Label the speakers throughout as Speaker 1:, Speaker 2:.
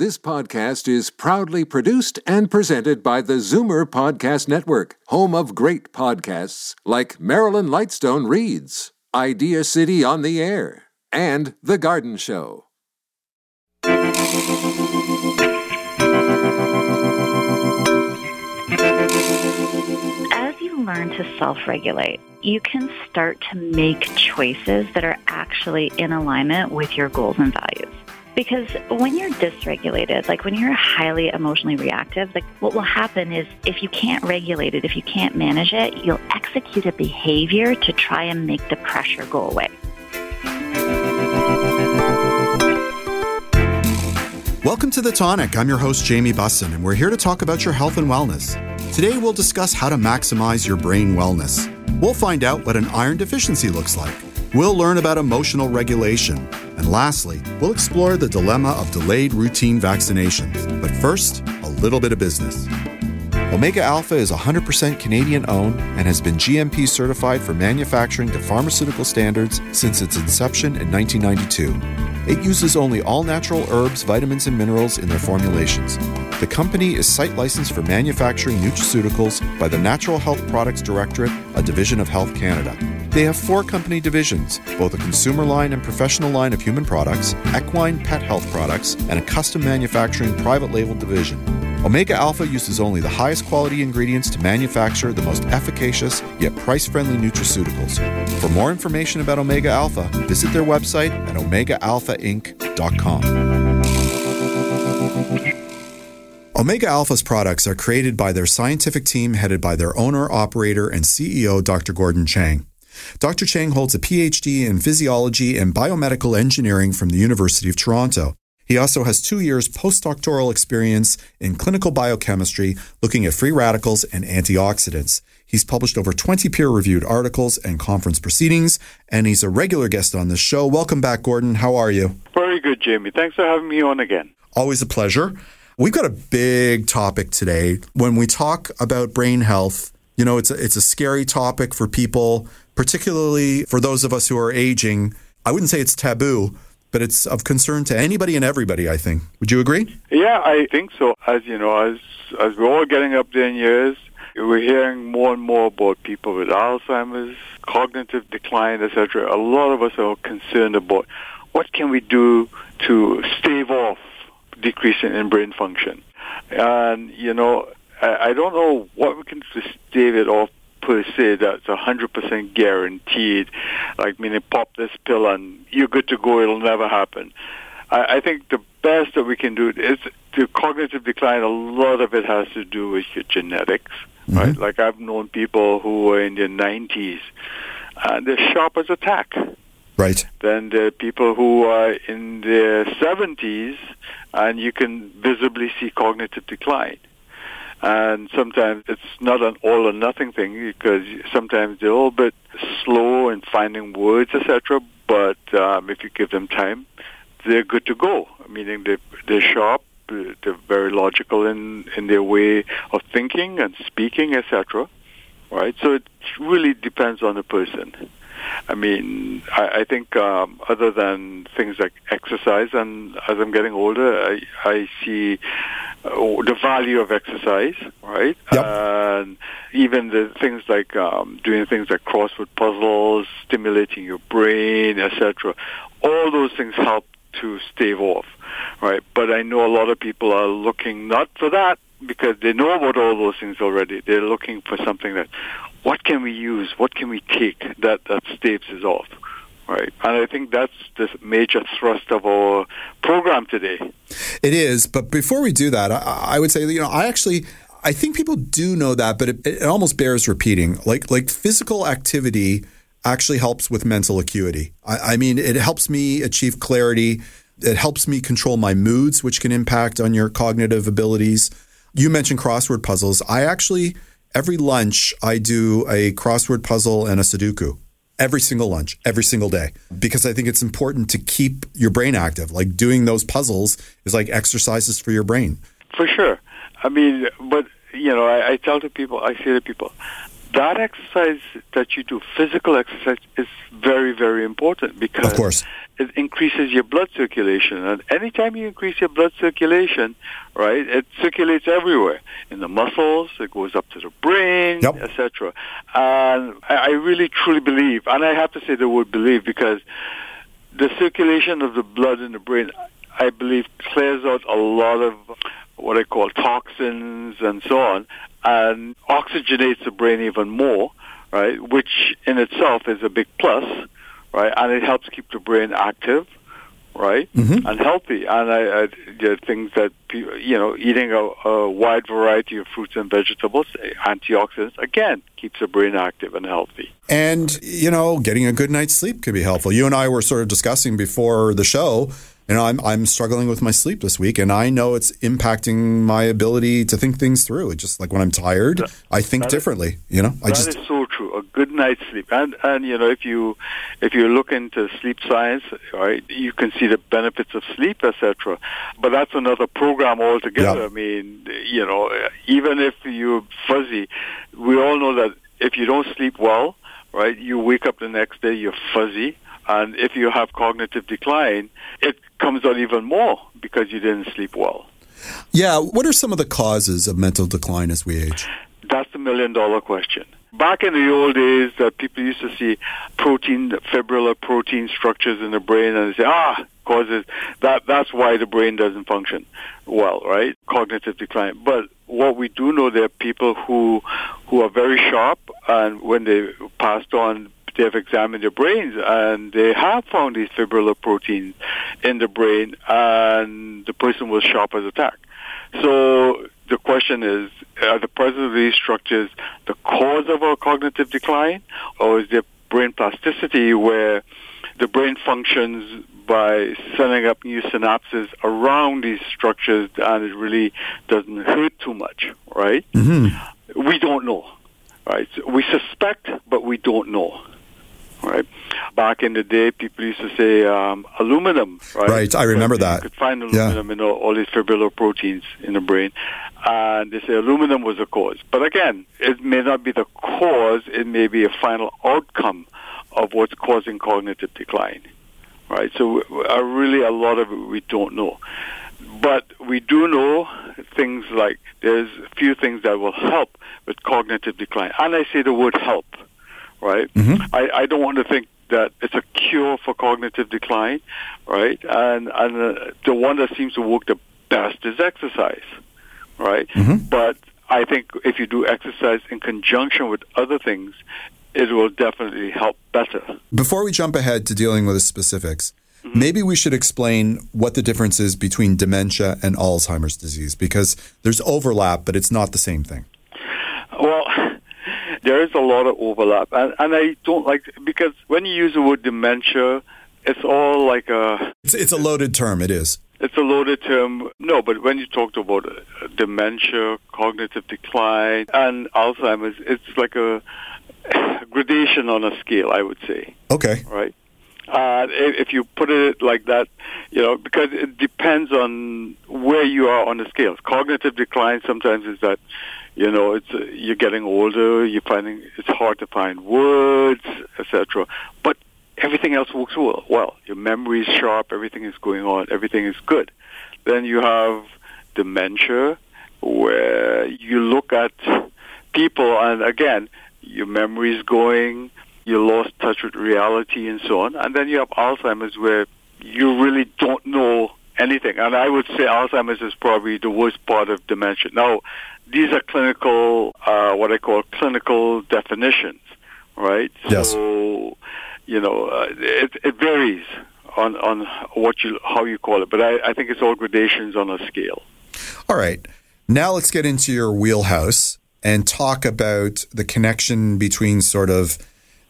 Speaker 1: This podcast is proudly produced and presented by the Zoomer Podcast Network, home of great podcasts like Marilyn Lightstone Reads, Idea City on the Air, and The Garden Show.
Speaker 2: As you learn to self regulate, you can start to make choices that are actually in alignment with your goals and values. Because when you're dysregulated, like when you're highly emotionally reactive, like what will happen is if you can't regulate it, if you can't manage it, you'll execute a behavior to try and make the pressure go away.
Speaker 3: Welcome to The Tonic. I'm your host, Jamie Bussin, and we're here to talk about your health and wellness. Today, we'll discuss how to maximize your brain wellness. We'll find out what an iron deficiency looks like. We'll learn about emotional regulation. And lastly, we'll explore the dilemma of delayed routine vaccinations. But first, a little bit of business. Omega Alpha is 100% Canadian owned and has been GMP certified for manufacturing to pharmaceutical standards since its inception in 1992. It uses only all natural herbs, vitamins, and minerals in their formulations. The company is site licensed for manufacturing nutraceuticals by the Natural Health Products Directorate, a division of Health Canada. They have four company divisions both a consumer line and professional line of human products, equine pet health products, and a custom manufacturing private label division. Omega Alpha uses only the highest quality ingredients to manufacture the most efficacious yet price friendly nutraceuticals. For more information about Omega Alpha, visit their website at omegaalphainc.com. Omega Alpha's products are created by their scientific team headed by their owner, operator, and CEO, Dr. Gordon Chang. Dr. Chang holds a PhD in physiology and biomedical engineering from the University of Toronto. He also has two years postdoctoral experience in clinical biochemistry looking at free radicals and antioxidants. He's published over 20 peer reviewed articles and conference proceedings, and he's a regular guest on this show. Welcome back, Gordon. How are you?
Speaker 4: Very good, Jamie. Thanks for having me on again.
Speaker 3: Always a pleasure. We've got a big topic today. When we talk about brain health, you know, it's a, it's a scary topic for people, particularly for those of us who are aging. I wouldn't say it's taboo, but it's of concern to anybody and everybody, I think. Would you agree?
Speaker 4: Yeah, I think so. As you know, as as we're all getting up there in years, we're hearing more and more about people with Alzheimer's, cognitive decline, etc. A lot of us are concerned about what can we do to stave off decreasing in brain function. And, you know, I, I don't know what we can do to stave it off per se that's 100% guaranteed, like meaning pop this pill and you're good to go, it'll never happen. I, I think the best that we can do is to cognitive decline, a lot of it has to do with your genetics, mm-hmm. right? Like I've known people who were in their 90s and they're sharp as a tack.
Speaker 3: Right.
Speaker 4: Then there are people who are in their 70s and you can visibly see cognitive decline. And sometimes it's not an all or nothing thing because sometimes they're a little bit slow in finding words, etc. But um, if you give them time, they're good to go. Meaning they they're sharp, they're very logical in in their way of thinking and speaking, etc. Right. So it really depends on the person. I mean, I, I think um, other than things like exercise, and as I'm getting older, I, I see uh, the value of exercise, right?
Speaker 3: Yep.
Speaker 4: And even the things like um, doing things like crossword puzzles, stimulating your brain, etc. All those things help to stave off, right? But I know a lot of people are looking not for that because they know about all those things already. They're looking for something that, what can we use? What can we take that that staves us off? Right. And I think that's the major thrust of our program today.
Speaker 3: It is. But before we do that, I, I would say, you know, I actually. I think people do know that, but it, it almost bears repeating. Like like physical activity actually helps with mental acuity. I, I mean, it helps me achieve clarity. It helps me control my moods, which can impact on your cognitive abilities. You mentioned crossword puzzles. I actually every lunch I do a crossword puzzle and a Sudoku. Every single lunch, every single day, because I think it's important to keep your brain active. Like doing those puzzles is like exercises for your brain.
Speaker 4: For sure. I mean, but you know, I, I tell to people, I say to people, that exercise that you do, physical exercise, is very, very important because
Speaker 3: Of course.
Speaker 4: it increases your blood circulation. And anytime you increase your blood circulation, right, it circulates everywhere in the muscles. It goes up to the brain,
Speaker 3: Yep.
Speaker 4: etc. And I I really truly believe, and I have to say the word believe because the circulation of the blood in the brain, I believe, clears out a lot of what I call toxins and so on, and oxygenates the brain even more, right? Which in itself is a big plus, right? And it helps keep the brain active, right,
Speaker 3: Mhm.
Speaker 4: and healthy. And I, I there are things that you know, eating a, a wide variety of fruits and vegetables, antioxidants, again keeps the brain active and healthy.
Speaker 3: And, you know, getting a good night's sleep could be helpful. You and I were sort of discussing before the show. You know, I'm I'm struggling with my sleep this week, and I know it's impacting my ability to think things through. It's just like when I'm tired, I think
Speaker 4: that is-
Speaker 3: differently. You know, I
Speaker 4: That is
Speaker 3: just
Speaker 4: so true. A good night's sleep, and and you know if you if you look into sleep science, right, you can see the benefits of sleep, etc. But that's another program altogether.
Speaker 3: Yeah.
Speaker 4: I mean, you know, even if you're fuzzy, we all know that if you don't sleep well, right, you wake up the next day you're fuzzy. And if you have cognitive decline, it comes out even more because you didn't sleep well.
Speaker 3: yeah. What are some of the causes of mental decline as we age?
Speaker 4: That's the million dollar question. Back in the old days, that people used to see protein, fibrillar protein structures in the brain, and they say, ah, causes that. That's why the brain doesn't function well, right? Cognitive decline. But what we do know, there are people who who are very sharp, and when they passed on. They've examined their brains and they have found these fibrillar proteins in the brain, and the person was sharp as a tack. So the question is, are the presence of these structures the cause of our cognitive decline, or is there brain plasticity where the brain functions by setting up new synapses around these structures and it really doesn't hurt too much, right?
Speaker 3: Mm-hmm.
Speaker 4: We don't know, right? We suspect, but we don't know. Right. Back in the day, people used to say um, aluminum. Right.
Speaker 3: Right, I remember that.
Speaker 4: You could find
Speaker 3: Yeah.
Speaker 4: aluminum in all, all these fibrillar proteins in the brain, and they say aluminum was the cause. But again, it may not be the cause; it may be a final outcome of what's causing cognitive decline. Right. So, uh, really, a lot of it we don't know. But we do know things like there's a few things that will help with cognitive decline. And I say the word help, right?
Speaker 3: Mhm.
Speaker 4: I, I don't want to think that it's a cure for cognitive decline, right? And, and uh, the one that seems to work the best is exercise, right?
Speaker 3: Mhm.
Speaker 4: But I think if you do exercise in conjunction with other things, it will definitely help better.
Speaker 3: Before we jump ahead to dealing with the specifics, maybe we should explain what the difference is between dementia and Alzheimer's disease because there's overlap, but it's not the same thing.
Speaker 4: There is a lot of overlap, and, and I don't like because when you use the word dementia, it's all like a
Speaker 3: It's, it's a loaded term. It is.
Speaker 4: it's a loaded term. No, but when you talked about uh, dementia, cognitive decline, and Alzheimer's, it's like a gradation on a scale. I would say,
Speaker 3: Okay.
Speaker 4: right? Uh, if you put it like that, you know, because it depends on where you are on the scale. Cognitive decline sometimes is that, you know, it's you're getting older, you're finding it's hard to find words, etc. But everything else works well. Well, your memory is sharp, everything is going on, everything is good. Then you have dementia, where you look at people, and again, your memory is going, you lost touch with reality, and so on. And then you have Alzheimer's, where you really don't know anything. And I would say Alzheimer's is probably the worst part of dementia. Now, these are clinical, uh, what I call clinical definitions, right?
Speaker 3: Yes.
Speaker 4: So, you know, uh, it, it varies on, on what you how you call it, but I, I think it's all gradations on a scale.
Speaker 3: All right. Now let's get into your wheelhouse and talk about the connection between sort of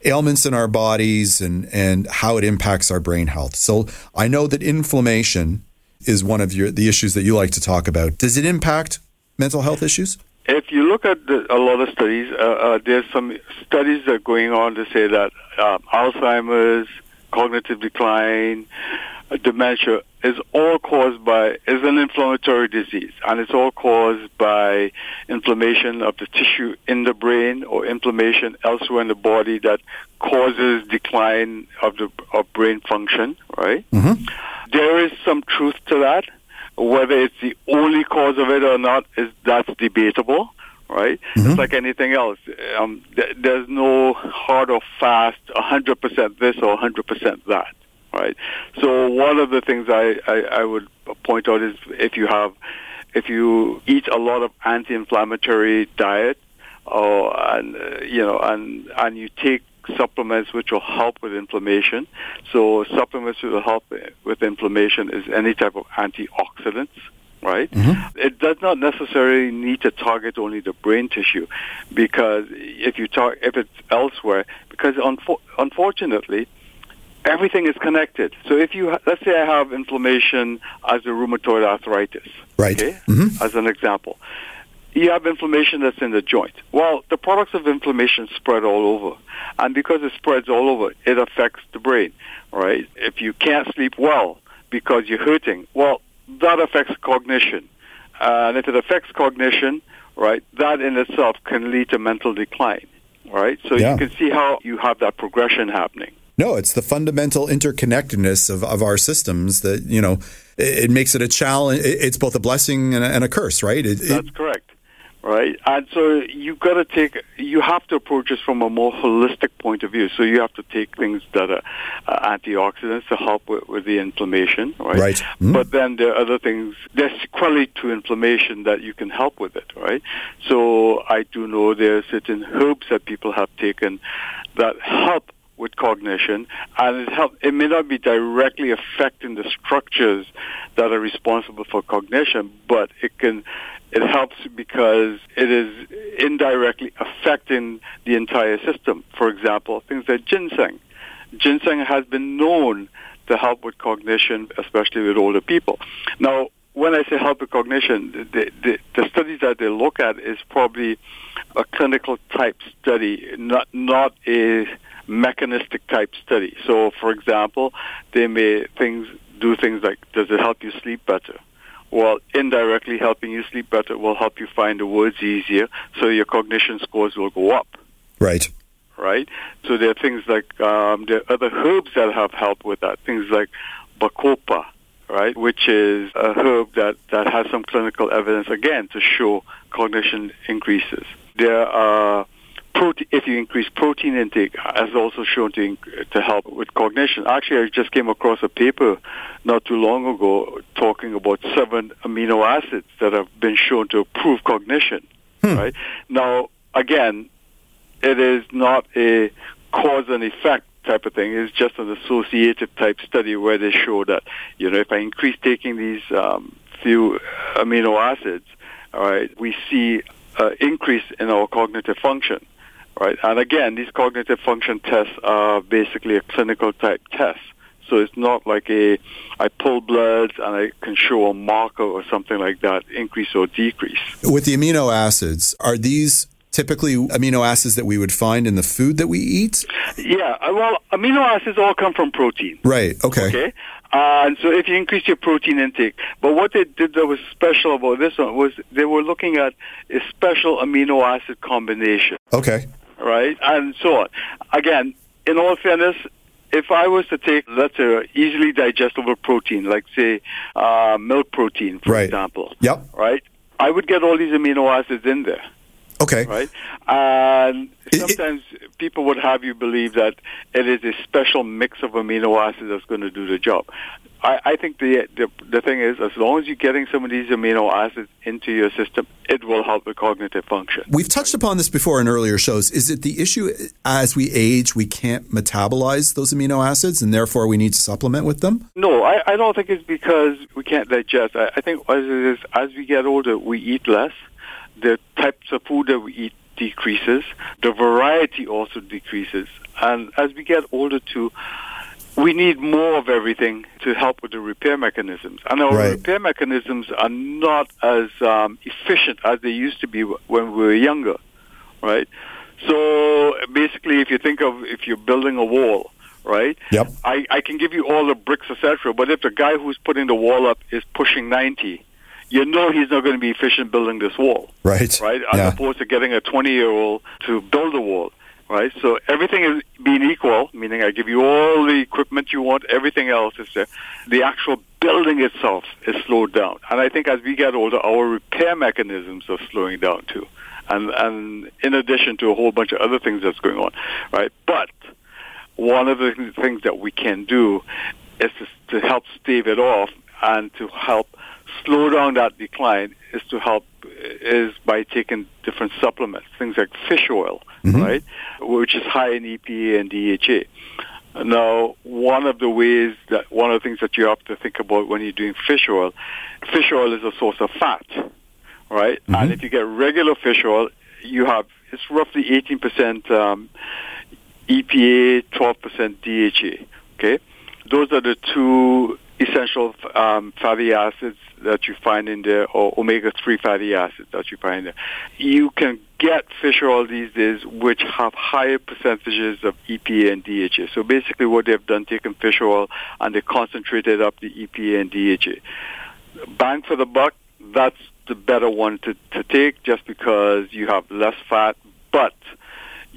Speaker 3: ailments in our bodies and, and how it impacts our brain health. So I know that inflammation is one of your the issues that you like to talk about. Does it impact mental health issues?
Speaker 4: If you look at the, a lot of studies, uh, uh, there's some studies that are going on to say that um, Alzheimer's, cognitive decline, dementia is all caused by is an inflammatory disease, and it's all caused by inflammation of the tissue in the brain or inflammation elsewhere in the body that causes decline of the of brain function. Right?
Speaker 3: Mm-hmm.
Speaker 4: There is some truth to that. Whether it's the only cause of it or not is that's debatable right?
Speaker 3: Mm-hmm.
Speaker 4: It's like anything else. Um, th- there's no hard or fast 100% this or 100% that, right? So one of the things I, I, I would point out is if you have, if you eat a lot of anti-inflammatory diet, or and uh, you know, and and you take supplements which will help with inflammation. So supplements which will help with inflammation is any type of antioxidants right?
Speaker 3: Mm-hmm.
Speaker 4: It does not necessarily need to target only the brain tissue, because if you talk, if it's elsewhere, because unfo- unfortunately, everything is connected. So if you, ha- let's say I have inflammation as a rheumatoid arthritis,
Speaker 3: Right.
Speaker 4: okay,
Speaker 3: Mhm.
Speaker 4: as an example. You have inflammation that's in the joint. Well, the products of inflammation spread all over. And because it spreads all over, it affects the brain, right? If you can't sleep well because you're hurting, well, that affects cognition. And if it affects cognition, right, that in itself can lead to mental decline, right? So
Speaker 3: Yeah.
Speaker 4: you can see how you have that progression happening.
Speaker 3: No, it's the fundamental interconnectedness of, of our systems that, you know, it, it makes it a challenge. It- It's both a blessing and a, and a curse, right? It, it-
Speaker 4: That's correct. Right, and so you got to take, you have to approach this from a more holistic point of view. So you have to take things that are uh, antioxidants to help with, with the inflammation, right?
Speaker 3: Right. Mhm.
Speaker 4: But then there are other things. There's sequelae to inflammation that you can help with it, right? So I do know there are certain herbs that people have taken that help with cognition, and it help. It may not be directly affecting the structures that are responsible for cognition, but it can. It helps because it is indirectly affecting the entire system. For example, things like ginseng. Ginseng has been known to help with cognition, especially with older people. Now, when I say help with cognition, the, the, the studies that they look at is probably a clinical type study, not not a mechanistic type study. So, for example, they may things do things like, does it help you sleep better? Well, indirectly helping you sleep better will help you find the words easier, so your cognition scores will go up
Speaker 3: right.
Speaker 4: right? So there are things like um, there are other herbs that have helped with that. Things like bacopa, right, which is a herb that that has some clinical evidence again to show cognition increases. There are protein, if you increase protein intake, has also shown to inc- to help with cognition. Actually, I just came across a paper not too long ago talking about seven amino acids that have been shown to improve cognition. Right now, again, it is not a cause and effect type of thing. It's just an associative type study where they show that you know if I increase taking these um, few amino acids, all right, we see uh, increase in our cognitive function, right? And again, these cognitive function tests are basically a clinical type test. So it's not like a I pull bloods and I can show a marker or something like that, increase or decrease.
Speaker 3: With the amino acids, are these typically amino acids that we would find in the food that we eat?
Speaker 4: Yeah, uh, well, amino acids all come from protein.
Speaker 3: Right. Okay.
Speaker 4: Okay. And so if you increase your protein intake, but what they did that was special about this one was they were looking at a special amino acid combination,
Speaker 3: Okay.
Speaker 4: Right? And so on. Again, in all fairness, if I was to take, let's say, easily digestible protein, like say uh, milk protein, for
Speaker 3: Right.
Speaker 4: example,
Speaker 3: Yep.
Speaker 4: right? I would get all these amino acids in there
Speaker 3: Okay.
Speaker 4: right? And
Speaker 3: It- it-
Speaker 4: sometimes people would have you believe that it is a special mix of amino acids that's going to do the job. I, I think the, the the thing is, as long as you're getting some of these amino acids into your system, it will help the cognitive function.
Speaker 3: We've touched upon this before in earlier shows. Is it the issue as we age, we can't metabolize those amino acids and therefore we need to supplement with them?
Speaker 4: No, I, I don't think it's because we can't digest. I, I think as it is, as we get older, we eat less. The types of food that we eat decreases. The variety also decreases. And as we get older too, we need more of everything to help with the repair mechanisms. And our
Speaker 3: Right.
Speaker 4: repair mechanisms are not as um, efficient as they used to be when we were younger, right? So basically, if you think of if you're building a wall, right?
Speaker 3: Yep.
Speaker 4: I, I can give you all the bricks, etc. But if the guy who's putting the wall up is pushing 90, you know he's not going to be efficient building this wall,
Speaker 3: Right.
Speaker 4: right? As
Speaker 3: Yeah.
Speaker 4: opposed to getting a 20 year old to build a wall, right? So everything is being equal, meaning I give you all the equipment you want, everything else is there. The actual building itself is slowed down. And I think as we get older, our repair mechanisms are slowing down too. And, and in addition to a whole bunch of other things that's going on, right? But one of the things that we can do is to, to help stave it off and to help slow down that decline is to help is by taking different supplements, things like fish oil, right, which is high in EPA and DHA. Now, one of the ways that one of the things that you have to think about when you're doing fish oil, fish oil is a source of fat, right? And if you get regular fish oil, you have it's roughly 18% um, EPA, 12% DHA. Okay, those are the two essential um, fatty acids that you find in there, or omega-3 fatty acids that you find there. You can get fish oil these days which have higher percentages of EPA and DHA. So basically what they've done, taken fish oil and they concentrated up the EPA and DHA. Bang for the buck, that's the better one to, to take just because you have less fat, but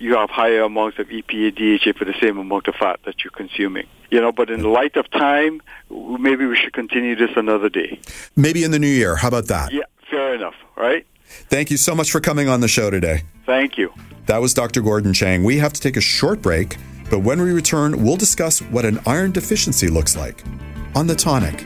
Speaker 4: you have higher amounts of EPA, DHA for the same amount of fat that you're consuming. You know, but in the light of time, maybe we should continue this another day.
Speaker 3: Maybe in the new year. How about that?
Speaker 4: Yeah, fair enough, right?
Speaker 3: Thank you so much for coming on the show today.
Speaker 4: Thank you.
Speaker 3: That was Dr. Gordon Chang. We have to take a short break, but when we return, we'll discuss what an iron deficiency looks like on the tonic.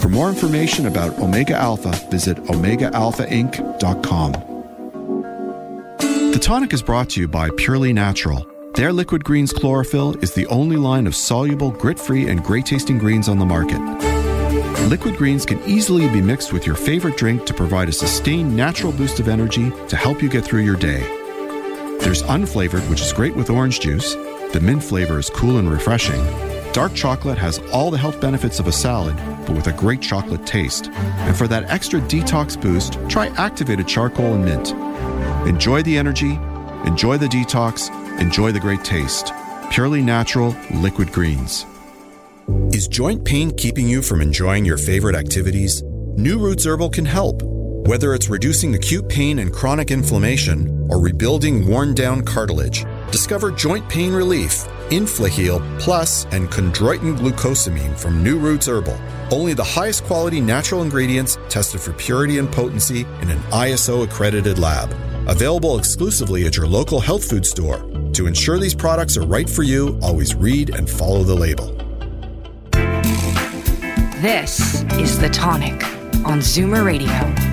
Speaker 3: For more information about Omega Alpha, visit OmegaAlphaInc.com. The tonic is brought to you by Purely Natural. Their Liquid Greens Chlorophyll is the only line of soluble, grit free, and great tasting greens on the market. Liquid greens can easily be mixed with your favorite drink to provide a sustained natural boost of energy to help you get through your day. There's unflavored, which is great with orange juice. The mint flavor is cool and refreshing. Dark chocolate has all the health benefits of a salad, but with a great chocolate taste. And for that extra detox boost, try activated charcoal and mint. Enjoy the energy, enjoy the detox, enjoy the great taste. Purely natural liquid greens. Is joint pain keeping you from enjoying your favorite activities? New Roots Herbal can help. Whether it's reducing acute pain and chronic inflammation or rebuilding worn down cartilage, discover joint pain relief, Inflaheal Plus, and chondroitin glucosamine from New Roots Herbal. Only the highest quality natural ingredients tested for purity and potency in an ISO accredited lab. Available exclusively at your local health food store. To ensure these products are right for you, always read and follow the label.
Speaker 5: This is The Tonic on Zoomer Radio.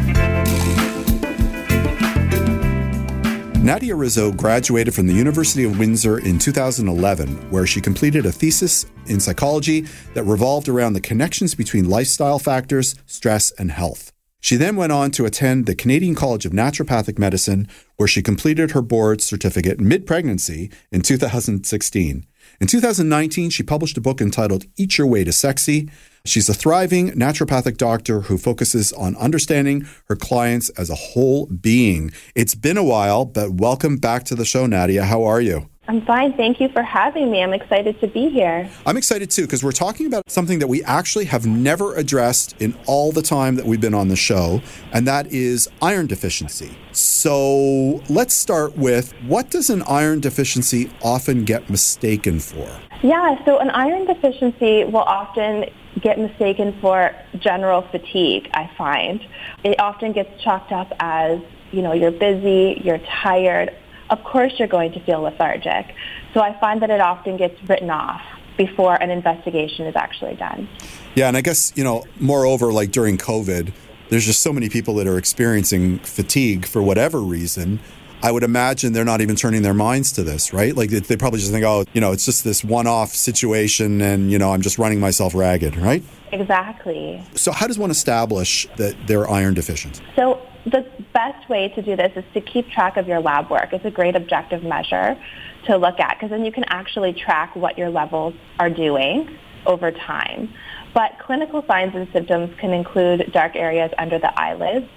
Speaker 3: Nadia Rizzo graduated from the University of Windsor in 2011, where she completed a thesis in psychology that revolved around the connections between lifestyle factors, stress, and health. She then went on to attend the Canadian College of Naturopathic Medicine, where she completed her board certificate mid pregnancy in 2016. In 2019, she published a book entitled Eat Your Way to Sexy. She's a thriving naturopathic doctor who focuses on understanding her clients as a whole being. It's been a while, but welcome back to the show, Nadia. How are you?
Speaker 6: I'm fine. Thank you for having me. I'm excited to be here.
Speaker 3: I'm excited too because we're talking about something that we actually have never addressed in all the time that we've been on the show, and that is iron deficiency. So let's start with what does an iron deficiency often get mistaken for?
Speaker 6: Yeah, so an iron deficiency will often get mistaken for general fatigue, I find. It often gets chalked up as, you know, you're busy, you're tired, of course you're going to feel lethargic. So I find that it often gets written off before an investigation is actually done.
Speaker 3: Yeah, and I guess, you know, moreover, like during COVID, there's just so many people that are experiencing fatigue for whatever reason. I would imagine they're not even turning their minds to this, right? Like they, probably just think, oh, you know, it's just this one-off situation, and you know, I'm just running myself ragged, right?
Speaker 6: Exactly.
Speaker 3: So how does one establish that they're iron deficient?
Speaker 6: So the best way to do this is to keep track of your lab work. It's a great objective measure to look at because then you can actually track what your levels are doing over time. But clinical signs and symptoms can include dark areas under the eyelids.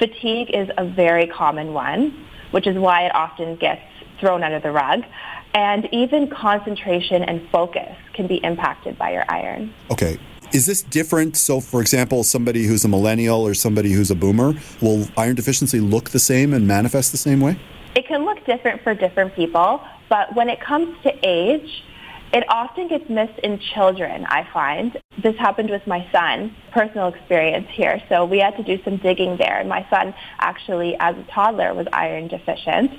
Speaker 6: Fatigue is a very common one, which is why it often gets thrown under the rug. And even concentration and focus can be impacted by your iron.
Speaker 3: Okay. Is this different? So, for example, somebody who's a millennial or somebody who's a boomer, will iron deficiency look the same and manifest the same way?
Speaker 6: It can look different for different people, but when it comes to age, it often gets missed in children, I find. This happened with my son, personal experience here. So we had to do some digging there. And my son actually, as a toddler, was iron deficient.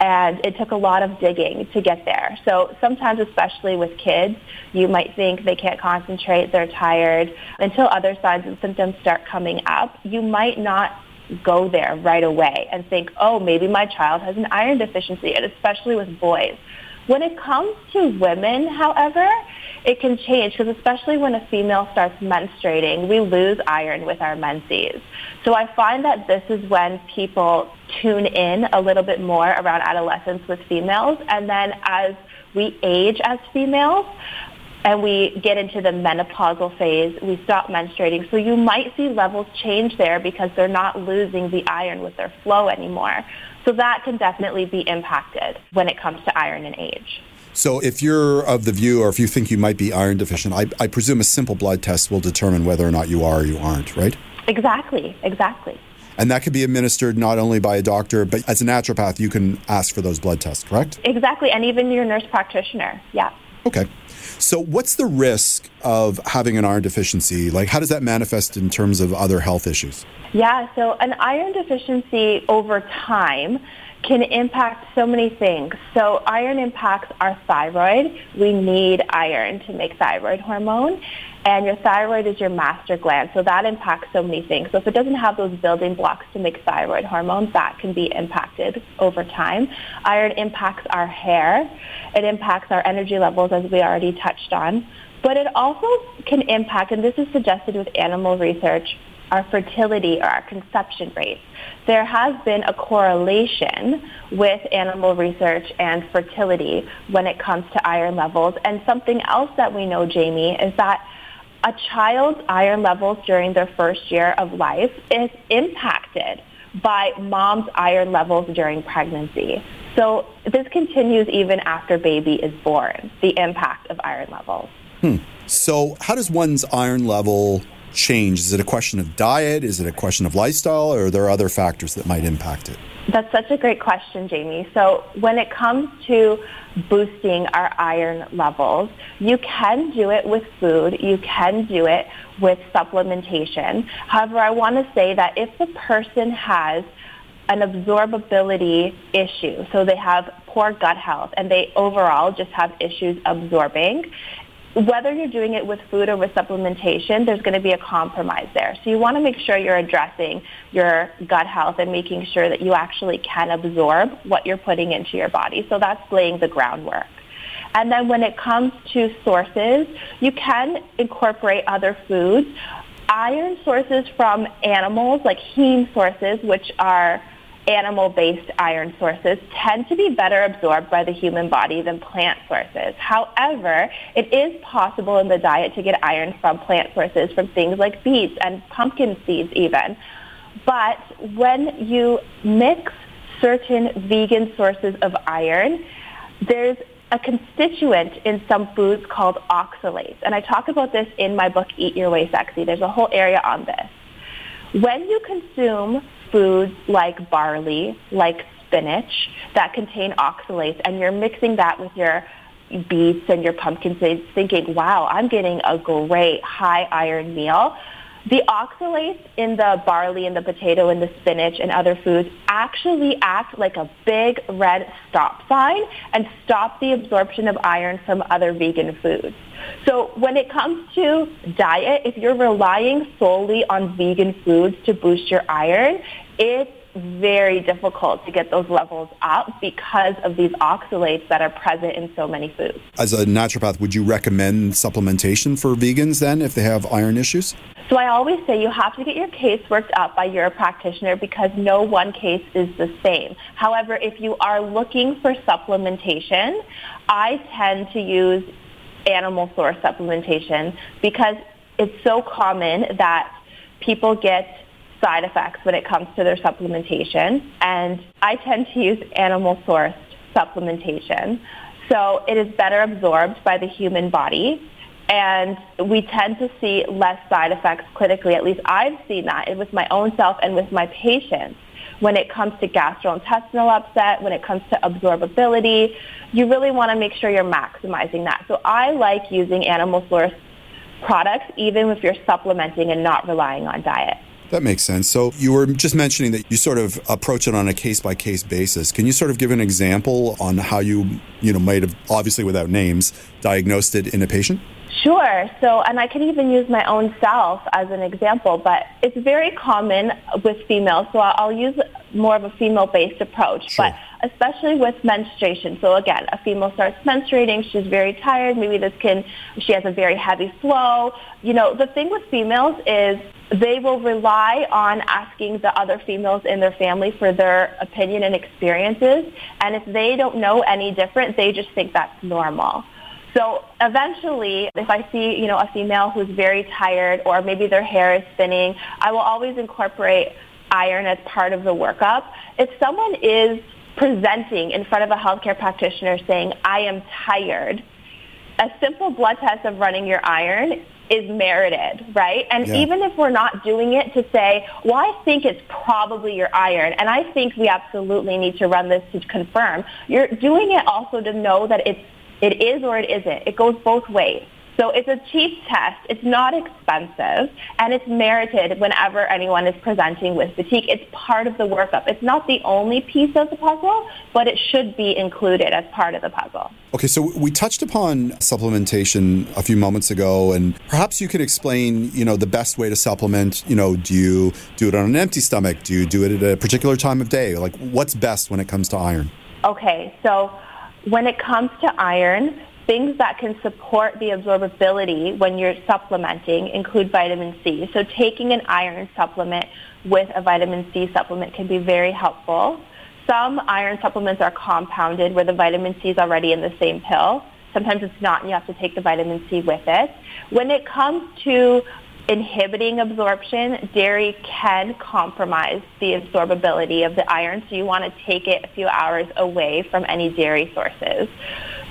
Speaker 6: And it took a lot of digging to get there. So sometimes, especially with kids, you might think they can't concentrate, they're tired. Until other signs and symptoms start coming up, you might not go there right away and think, oh, maybe my child has an iron deficiency, and especially with boys. When it comes to women, however, it can change because especially when a female starts menstruating, we lose iron with our menses. So I find that this is when people tune in a little bit more around adolescence with females. And then as we age as females, and we get into the menopausal phase, we stop menstruating. So you might see levels change there because they're not losing the iron with their flow anymore. So that can definitely be impacted when it comes to iron and age.
Speaker 3: So, if you're of the view, or if you think you might be iron deficient, I, I presume a simple blood test will determine whether or not you are or you aren't, right?
Speaker 6: Exactly, exactly.
Speaker 3: And that can be administered not only by a doctor, but as a naturopath, you can ask for those blood tests, correct?
Speaker 6: Exactly, and even your nurse practitioner, yeah.
Speaker 3: Okay. So, what's the risk of having an iron deficiency? Like, how does that manifest in terms of other health issues?
Speaker 6: Yeah, so an iron deficiency over time can impact so many things. So iron impacts our thyroid. We need iron to make thyroid hormone. And your thyroid is your master gland. So that impacts so many things. So if it doesn't have those building blocks to make thyroid hormones, that can be impacted over time. Iron impacts our hair. It impacts our energy levels, as we already touched on. But it also can impact, and this is suggested with animal research, our fertility or our conception rates. There has been a correlation with animal research and fertility when it comes to iron levels. And something else that we know, Jamie, is that a child's iron levels during their first year of life is impacted by mom's iron levels during pregnancy. So this continues even after baby is born, the impact of iron levels.
Speaker 3: Hmm. So how does one's iron level change? Is it a question of diet? Is it a question of lifestyle? Or are there other factors that might impact it?
Speaker 6: That's such a great question, Jamie. So when it comes to boosting our iron levels, you can do it with food. You can do it with supplementation. However, I want to say that if the person has an absorbability issue, so they have poor gut health and they overall just have issues absorbing, whether you're doing it with food or with supplementation, there's going to be a compromise there. So you want to make sure you're addressing your gut health and making sure that you actually can absorb what you're putting into your body. So that's laying the groundwork. And then when it comes to sources, you can incorporate other foods. Iron sources from animals, like heme sources, which are animal-based iron sources tend to be better absorbed by the human body than plant sources. However, it is possible in the diet to get iron from plant sources, from things like beets and pumpkin seeds even. But when you mix certain vegan sources of iron, there's a constituent in some foods called oxalates. And I talk about this in my book, Eat Your Way Sexy. There's a whole area on this. When you consume foods like barley, like spinach that contain oxalates, and you're mixing that with your beets and your pumpkin seeds, thinking, wow, I'm getting a great high iron meal. The oxalates in the barley and the potato and the spinach and other foods actually act like a big red stop sign and stop the absorption of iron from other vegan foods. So when it comes to diet, if you're relying solely on vegan foods to boost your iron, it's very difficult to get those levels up because of these oxalates that are present in so many foods.
Speaker 3: As a naturopath, would you recommend supplementation for vegans then if they have iron issues?
Speaker 6: So I always say you have to get your case worked up by your practitioner because no one case is the same. However, if you are looking for supplementation, I tend to use animal source supplementation because it's so common that people get side effects when it comes to their supplementation. And I tend to use animal sourced supplementation. So it is better absorbed by the human body. And we tend to see less side effects clinically. At least I've seen that with my own self and with my patients. When it comes to gastrointestinal upset, when it comes to absorbability, you really want to make sure you're maximizing that. So I like using animal source products even if you're supplementing and not relying on diet.
Speaker 3: That makes sense. So you were just mentioning that you sort of approach it on a case by case basis. Can you sort of give an example on how you, you know, might have obviously without names diagnosed it in a patient?
Speaker 6: Sure. So, and I can even use my own self as an example, but it's very common with females. So I'll use more of a female-based approach, sure. but especially with menstruation. So again, a female starts menstruating, she's very tired. Maybe this can, she has a very heavy flow. You know, the thing with females is they will rely on asking the other females in their family for their opinion and experiences. And if they don't know any different, they just think that's normal. So eventually, if I see, you know, a female who's very tired or maybe their hair is thinning, I will always incorporate iron as part of the workup. If someone is presenting in front of a healthcare practitioner saying, I am tired, a simple blood test of running your iron is merited, right? And yeah. even if we're not doing it to say, well, I think it's probably your iron, and I think we absolutely need to run this to confirm, you're doing it also to know that it's, it is or it isn't. It goes both ways. So it's a cheap test. It's not expensive, and it's merited whenever anyone is presenting with fatigue. It's part of the workup. It's not the only piece of the puzzle, but it should be included as part of the puzzle.
Speaker 3: Okay, so we touched upon supplementation a few moments ago, and perhaps you could explain, you know, the best way to supplement. You know, do you do it on an empty stomach? Do you do it at a particular time of day? Like, what's best when it comes to iron?
Speaker 6: Okay, so when it comes to iron, things that can support the absorbability when you're supplementing include vitamin C. So taking an iron supplement with a vitamin C supplement can be very helpful. Some iron supplements are compounded where the vitamin C is already in the same pill. Sometimes it's not and you have to take the vitamin C with it. When it comes to inhibiting absorption, dairy can compromise the absorbability of the iron, so you want to take it a few hours away from any dairy sources.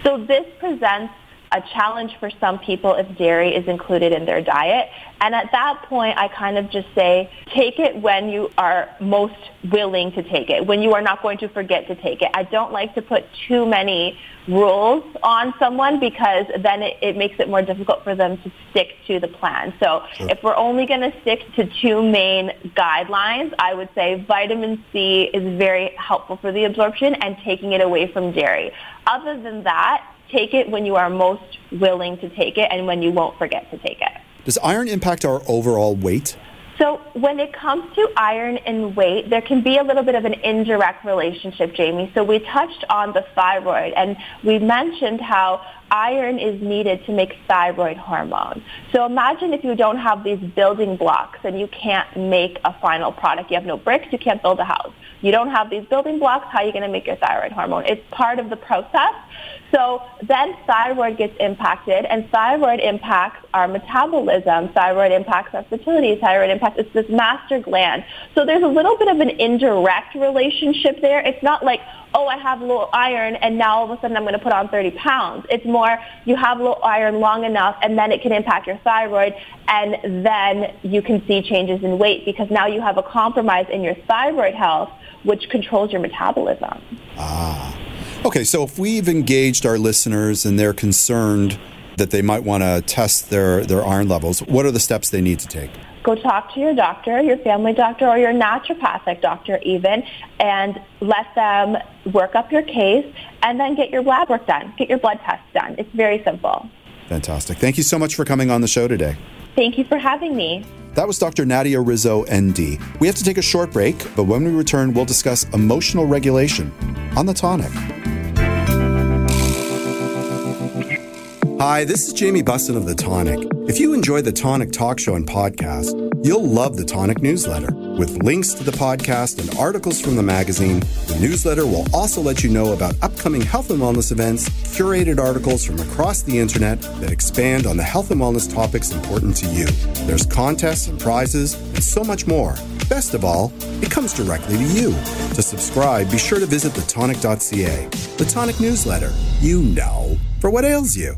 Speaker 6: So this presents a challenge for some people if dairy is included in their diet. And at that point, I kind of just say, take it when you are most willing to take it, when you are not going to forget to take it. I don't like to put too many rules on someone because then it, it makes it more difficult for them to stick to the plan. So sure. if we're only going to stick to two main guidelines, I would say vitamin C is very helpful for the absorption and taking it away from dairy. Other than that, take it when you are most willing to take it and when you won't forget to take it.
Speaker 3: Does iron impact our overall weight?
Speaker 6: So when it comes to iron and weight, there can be a little bit of an indirect relationship, Jamie. So we touched on the thyroid and we mentioned how iron is needed to make thyroid hormone. So imagine if you don't have these building blocks and you can't make a final product. You have no bricks, you can't build a house. You don't have these building blocks, how are you going to make your thyroid hormone? It's part of the process. So then thyroid gets impacted, and thyroid impacts our metabolism. Thyroid impacts our fertility. Thyroid impacts, it's this master gland. So there's a little bit of an indirect relationship there. It's not like, oh, I have low iron, and now all of a sudden I'm going to put on 30 pounds. It's more, you have low iron long enough, and then it can impact your thyroid, and then you can see changes in weight because now you have a compromise in your thyroid health, which controls your metabolism.
Speaker 3: Ah. Okay, so if we've engaged our listeners and they're concerned that they might want to test their, their iron levels, what are the steps they need to take?
Speaker 6: Go talk to your doctor, your family doctor, or your naturopathic doctor even, and let them work up your case and then get your lab work done, get your blood tests done. It's very simple.
Speaker 3: Fantastic. Thank you so much for coming on the show today.
Speaker 6: Thank you for having me.
Speaker 3: That was Dr. Nadia Rizzo, ND. We have to take a short break, but when we return, we'll discuss emotional regulation on the tonic. Hi, this is Jamie Bussin of The Tonic. If you enjoy The Tonic talk show and podcast, you'll love The Tonic newsletter. With links to the podcast and articles from the magazine, the newsletter will also let you know about upcoming health and wellness events, curated articles from across the internet that expand on the health and wellness topics important to you. There's contests and prizes and so much more. Best of all, it comes directly to you. To subscribe, be sure to visit thetonic.ca. The Tonic newsletter, you know, for what ails you.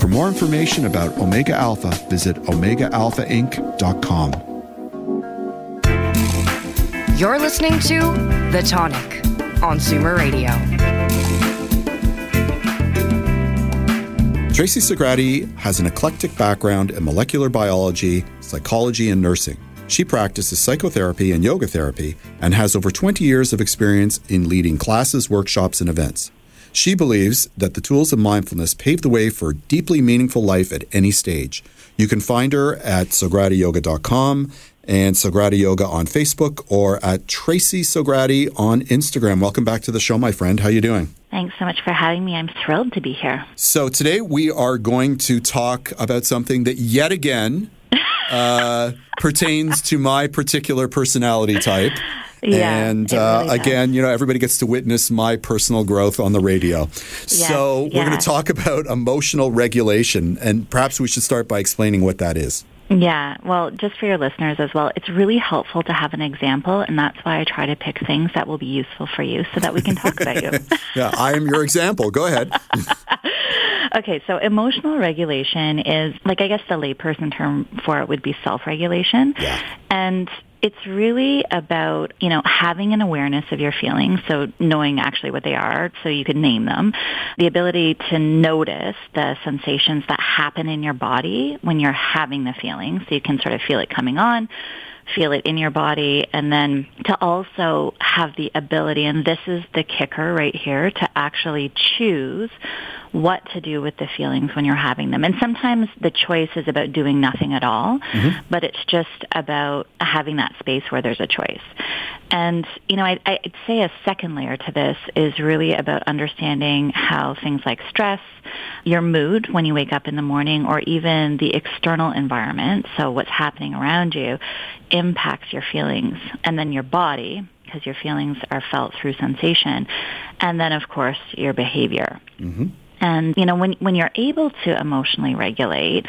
Speaker 3: For more information about Omega Alpha, visit OmegaAlphaInc.com.
Speaker 5: You're listening to The Tonic on Zoomer Radio.
Speaker 3: Tracy Sograti has an eclectic background in molecular biology, psychology, and nursing. She practices psychotherapy and yoga therapy and has over 20 years of experience in leading classes, workshops, and events. She believes that the tools of mindfulness pave the way for deeply meaningful life at any stage. You can find her at sogratiyoga.com and Sograti Yoga on Facebook or at Tracy Sograti on Instagram. Welcome back to the show, my friend. How you doing?
Speaker 2: Thanks so much for having me. I'm thrilled to be here.
Speaker 3: So today we are going to talk about something that yet again uh, pertains to my particular personality type.
Speaker 2: Yeah,
Speaker 3: and uh,
Speaker 2: really
Speaker 3: again, you know, everybody gets to witness my personal growth on the radio. so we're going to talk about emotional regulation, and perhaps we should start by explaining what that is.
Speaker 2: Yeah, well, just for your listeners as well, it's really helpful to have an example, and that's why I try to pick things that will be useful for you so that we can talk about you.
Speaker 3: Yeah, I am your example. Go ahead.
Speaker 2: Okay, so emotional regulation is, like, I guess the layperson term for it would be self-regulation.
Speaker 3: Yeah.
Speaker 2: And it's really about, you know, having an awareness of your feelings, so knowing actually what they are so you can name them, the ability to notice the sensations that happen in your body when you're having the feeling, so you can sort of feel it coming on, feel it in your body, and then to also have the ability, and this is the kicker right here, to actually choose what to do with the feelings when you're having them. And sometimes the choice is about doing nothing at all, mm-hmm. but it's just about having that space where there's a choice. And, you know, I, I'd say a second layer to this is really about understanding how things like stress, your mood when you wake up in the morning, or even the external environment, so what's happening around you, impacts your feelings. And then your body, because your feelings are felt through sensation. And then, of course, your behavior. Mm-hmm. And, you know, when, when you're able to emotionally regulate,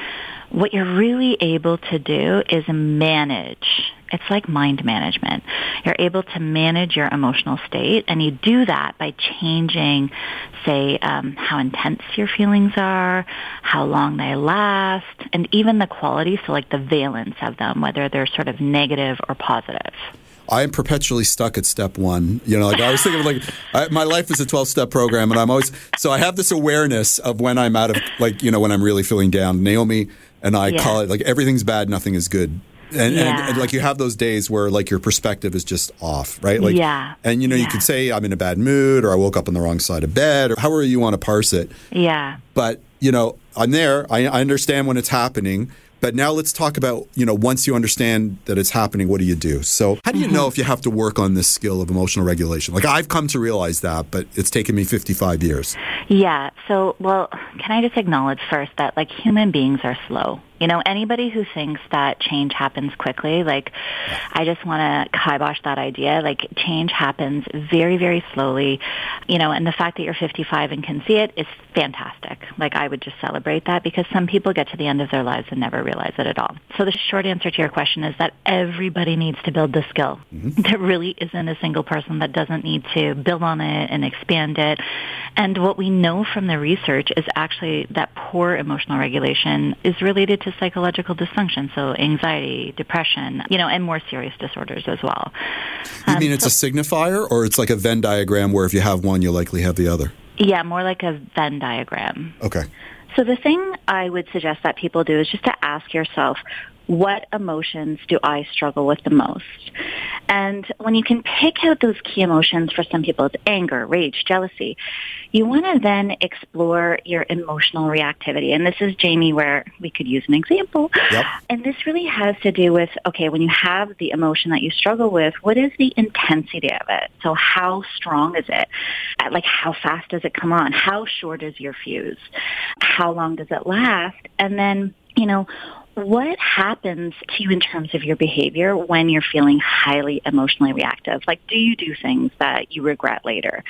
Speaker 2: what you're really able to do is manage. It's like mind management. You're able to manage your emotional state, and you do that by changing, say, um, how intense your feelings are, how long they last, and even the quality, so like the valence of them, whether they're sort of negative or positive.
Speaker 3: I am perpetually stuck at step one. You know, like I was thinking, of like I, my life is a twelve-step program, and I'm always so I have this awareness of when I'm out of like you know when I'm really feeling down. Naomi and I
Speaker 2: Yeah.
Speaker 3: call it like everything's bad, nothing is good. And, and,
Speaker 2: Yeah.
Speaker 3: and like you have those days where like your perspective is just off, right? Like,
Speaker 2: Yeah.
Speaker 3: And you know, you could say I'm in a bad mood, or I woke up on the wrong side of bed, or however you want to parse it.
Speaker 2: Yeah.
Speaker 3: But you know, I'm there. I, I understand when it's happening. But now let's talk about you know once you understand that it's happening, what do you do? So how do you know mm-hmm. if you have to work on this skill of emotional regulation? Like I've come to realize that, but it's taken me 55 years.
Speaker 2: Yeah. So, well, can I just acknowledge first that like human beings are slow. You know, anybody who thinks that change happens quickly, like I just want to kibosh that idea. Like change happens very, very slowly. You know, and the fact that you're 55 and can see it is fantastic. Like I would just celebrate that because some people get to the end of their lives and never realize it at all. So the short answer to your question is that everybody needs to build the skill. Mm-hmm. There really isn't a single person that doesn't need to build on it and expand it. And what we know from the research is actually that poor emotional regulation is related to to psychological dysfunction, so anxiety, depression, you know, and more serious disorders as well.
Speaker 3: You um, mean it's so, a signifier or it's like a Venn diagram where if you have one, you likely have the other?
Speaker 2: Yeah, more like a Venn diagram.
Speaker 3: Okay.
Speaker 2: So the thing I would suggest that people do is just to ask yourself, what emotions do I struggle with the most? And when you can pick out those key emotions, for some people it's anger, rage, jealousy, you want to then explore your emotional reactivity. And this is, Jamie, where we could use an example.
Speaker 3: Yep.
Speaker 2: And this really has to do with, okay, when you have the emotion that you struggle with, what is the intensity of it? So how strong is it? Uh, like how fast does it come on? How short is your fuse? How long does it last? And then you know, what happens to you in terms of your behavior when you're feeling highly emotionally reactive? Like, do you do things that you regret later?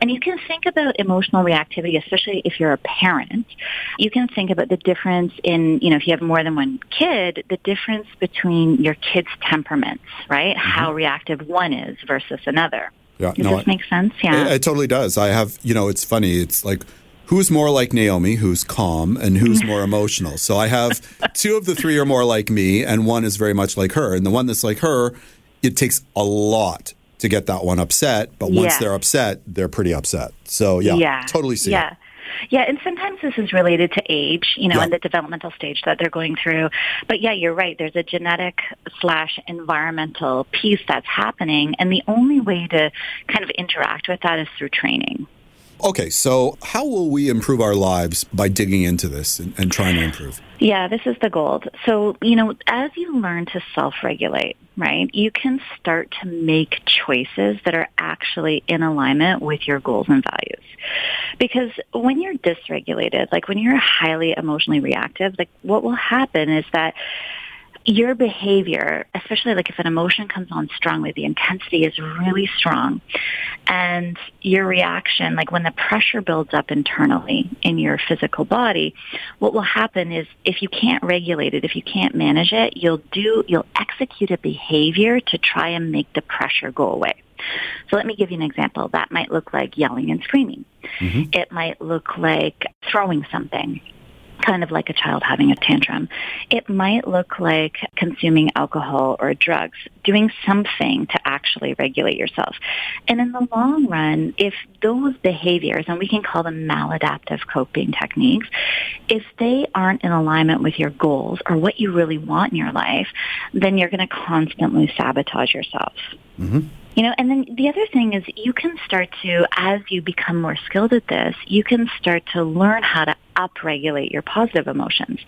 Speaker 2: And you can think about emotional reactivity, especially if you're a parent. You can think about the difference in, you know, if you have more than one kid, the difference between your kids' temperaments, right? Mm-hmm. How reactive one is versus another.
Speaker 3: Yeah,
Speaker 2: does
Speaker 3: no,
Speaker 2: this make sense? Yeah.
Speaker 3: It, it totally does. I have, you know, it's funny. It's like, who's more like Naomi, who's calm, and who's more emotional. So I have two of the three are more like me, and one is very much like her. And the one that's like her, it takes a lot to get that one upset. But once yeah. they're upset, they're pretty upset. So yeah, yeah. totally see
Speaker 2: yeah.
Speaker 3: it.
Speaker 2: Yeah, and sometimes this is related to age, you know, yeah. and the developmental stage that they're going through. But yeah, you're right. There's a genetic slash environmental piece that's happening, and the only way to kind of interact with that is through training.
Speaker 3: Okay, so how will we improve our lives by digging into this and, and, trying to improve?
Speaker 2: Yeah, this is the gold. So, you know, as you learn to self-regulate, right, you can start to make choices that are actually in alignment with your goals and values. Because when you're dysregulated, like when you're highly emotionally reactive, like what will happen is that your behavior, especially like if an emotion comes on strongly, the intensity is really strong. And your reaction, like when the pressure builds up internally in your physical body, what will happen is if you can't regulate it, if you can't manage it, you'll do, you'll execute a behavior to try and make the pressure go away. So let me give you an example. That might look like yelling and screaming. Mm-hmm. It might look like throwing something kind of like a child having a tantrum. It might look like consuming alcohol or drugs, doing something to actually regulate yourself. And in the long run, if those behaviors, and we can call them maladaptive coping techniques, if they aren't in alignment with your goals or what you really want in your life, then you're going to constantly sabotage yourself. Mm-hmm. You know, and then the other thing is you can start to, as you become more skilled at this, you can start to learn how to upregulate your positive emotions.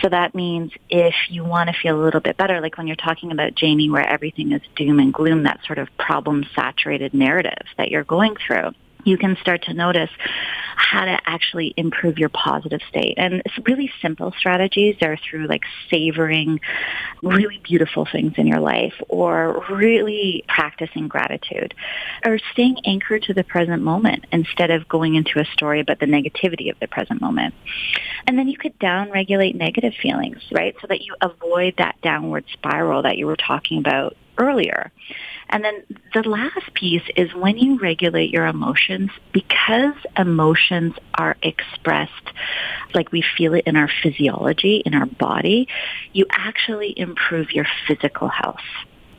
Speaker 2: So that means if you want to feel a little bit better, like when you're talking about Jamie, where everything is doom and gloom, that sort of problem saturated narrative that you're going through you can start to notice how to actually improve your positive state. And it's really simple strategies are through like savoring really beautiful things in your life or really practicing gratitude or staying anchored to the present moment instead of going into a story about the negativity of the present moment. And then you could downregulate negative feelings, right? So that you avoid that downward spiral that you were talking about earlier. And then the last piece is when you regulate your emotions, because emotions are expressed like we feel it in our physiology, in our body, you actually improve your physical health.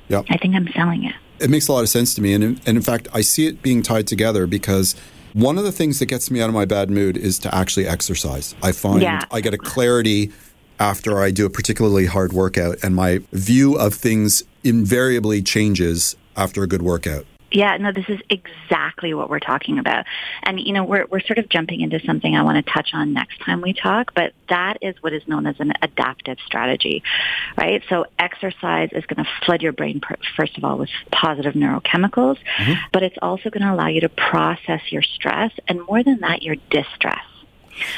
Speaker 3: Yep.
Speaker 2: I think I'm selling it.
Speaker 3: It makes a lot of sense to me. And in, and in fact, I see it being tied together because one of the things that gets me out of my bad mood is to actually exercise. I find yeah. I get a clarity after I do a particularly hard workout, and my view of things invariably changes after a good workout.
Speaker 2: Yeah, no, this is exactly what we're talking about. And, you know, we're, we're sort of jumping into something I want to touch on next time we talk, but that is what is known as an adaptive strategy, right? So exercise is going to flood your brain, first of all, with positive neurochemicals, mm-hmm. but it's also going to allow you to process your stress and more than that, your distress